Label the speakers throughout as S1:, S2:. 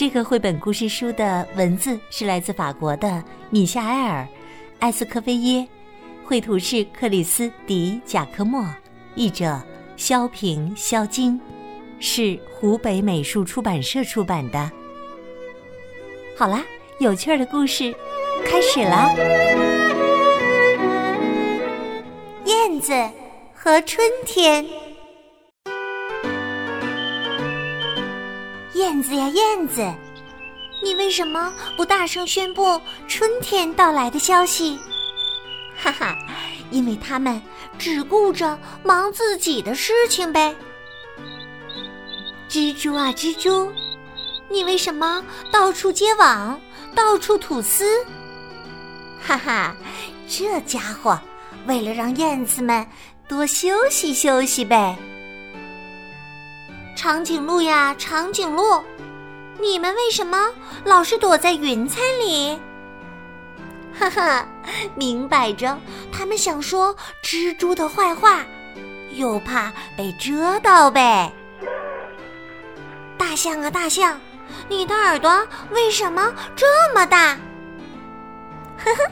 S1: 这个绘本故事书的文字是来自法国的米夏埃尔·艾斯科菲耶。绘图是克里斯迪贾科莫，译者肖平、肖晶，是湖北美术出版社出版的。好啦，有趣儿的故事开始啦。
S2: 燕子和春天，燕子呀燕子，你为什么不大声宣布春天到来的消息？哈哈，因为他们只顾着忙自己的事情呗。蜘蛛啊蜘蛛，你为什么到处结网，到处吐丝？哈哈，这家伙为了让燕子们多休息休息呗。长颈鹿呀长颈鹿，你们为什么老是躲在云彩里？哈哈，明摆着，他们想说蜘蛛的坏话，又怕被蛰到呗。大象啊大象，你的耳朵为什么这么大？呵呵，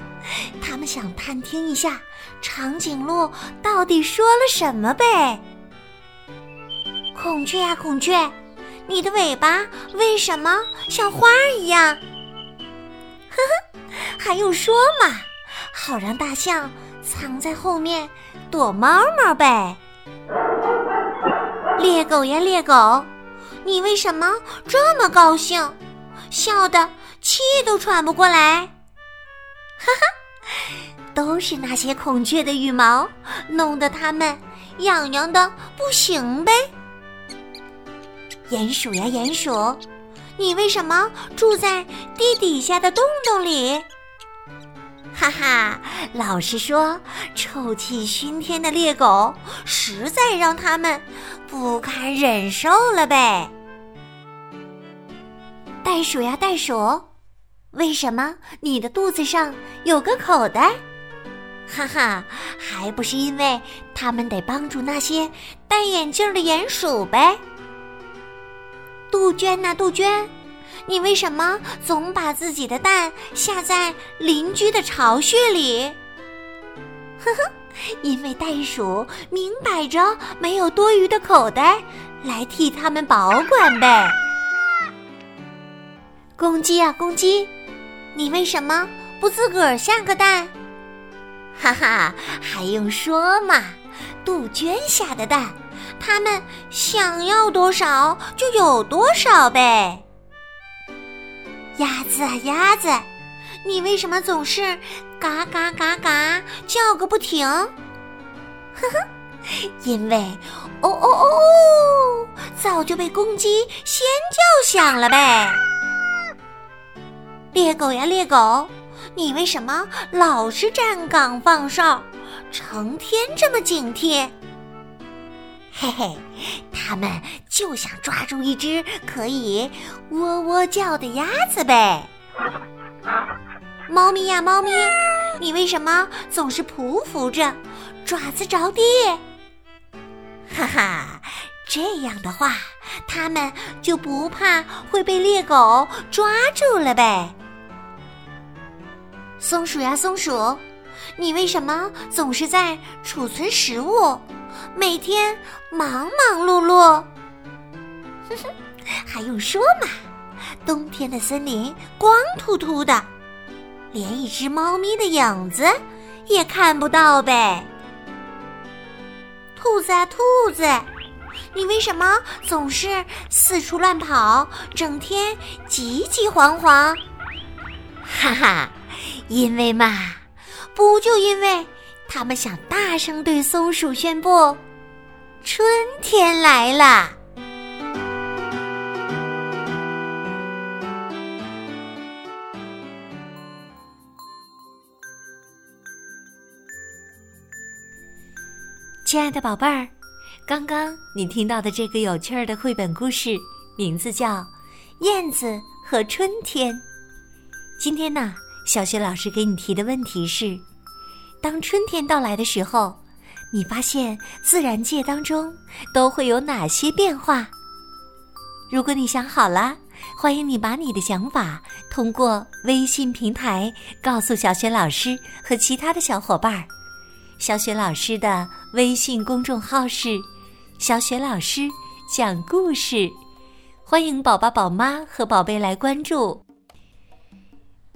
S2: 他们想探听一下长颈鹿到底说了什么呗。孔雀呀孔雀，你的尾巴为什么像花儿一样？呵呵。还用说嘛？好让大象藏在后面躲猫猫呗。猎狗呀猎狗，你为什么这么高兴，笑得气都喘不过来？哈哈，都是那些孔雀的羽毛，弄得它们痒痒的不行呗。鼹鼠呀鼹鼠，你为什么住在地底下的洞洞里？哈哈，老实说，臭气熏天的猎狗实在让他们不堪忍受了呗。袋鼠呀袋鼠，为什么你的肚子上有个口袋？哈哈，还不是因为他们得帮助那些戴眼镜的鼹鼠呗。杜鹃呐杜鹃。你为什么总把自己的蛋下在邻居的巢穴里？呵呵，因为袋鼠明摆着没有多余的口袋来替他们保管呗。公鸡啊公鸡，你为什么不自个儿下个蛋？哈哈，还用说吗？杜鹃下的蛋，它们想要多少就有多少呗。鸭子啊鸭子，你为什么总是嘎嘎嘎嘎叫个不停？呵呵，因为哦哦哦，早就被公鸡先叫响了呗。猎狗呀猎狗，你为什么老是站岗放哨，成天这么警惕？嘿嘿，他们就想抓住一只可以喔喔叫的鸭子呗。猫咪呀，猫咪，你为什么总是匍匐着，爪子着地？哈哈，这样的话，它们就不怕会被猎狗抓住了呗。松鼠呀，松鼠，你为什么总是在储存食物？每天忙忙碌碌，哼哼，还用说吗？冬天的森林光秃秃的，连一只猫咪的影子也看不到呗。兔子啊兔子，你为什么总是四处乱跑，整天急急慌慌？哈哈，因为嘛，不就因为。他们想大声对松鼠宣布：“春天来了。”
S1: 亲爱的宝贝儿，刚刚你听到的这个有趣儿的绘本故事，名字叫《燕子和春天》。今天呢，小雪老师给你提的问题是：当春天到来的时候，你发现自然界当中都会有哪些变化？如果你想好了，欢迎你把你的想法通过微信平台告诉小雪老师和其他的小伙伴儿。小雪老师的微信公众号是“小雪老师讲故事”，欢迎宝宝、宝妈和宝贝来关注。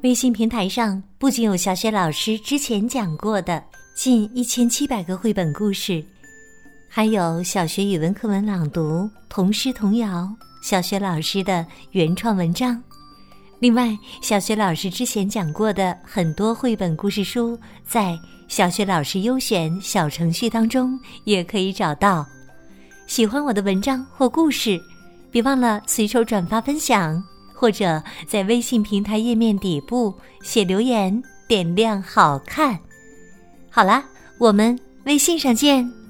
S1: 微信平台上不仅有小雪老师之前讲过的近一千七百个绘本故事，还有小学语文课文朗读、童诗童谣、小雪老师的原创文章。另外，小学老师之前讲过的很多绘本故事书，在小学老师优选小程序当中也可以找到。喜欢我的文章或故事，别忘了随手转发分享，或者在微信平台页面底部写留言，点亮好看。好啦，我们微信上见。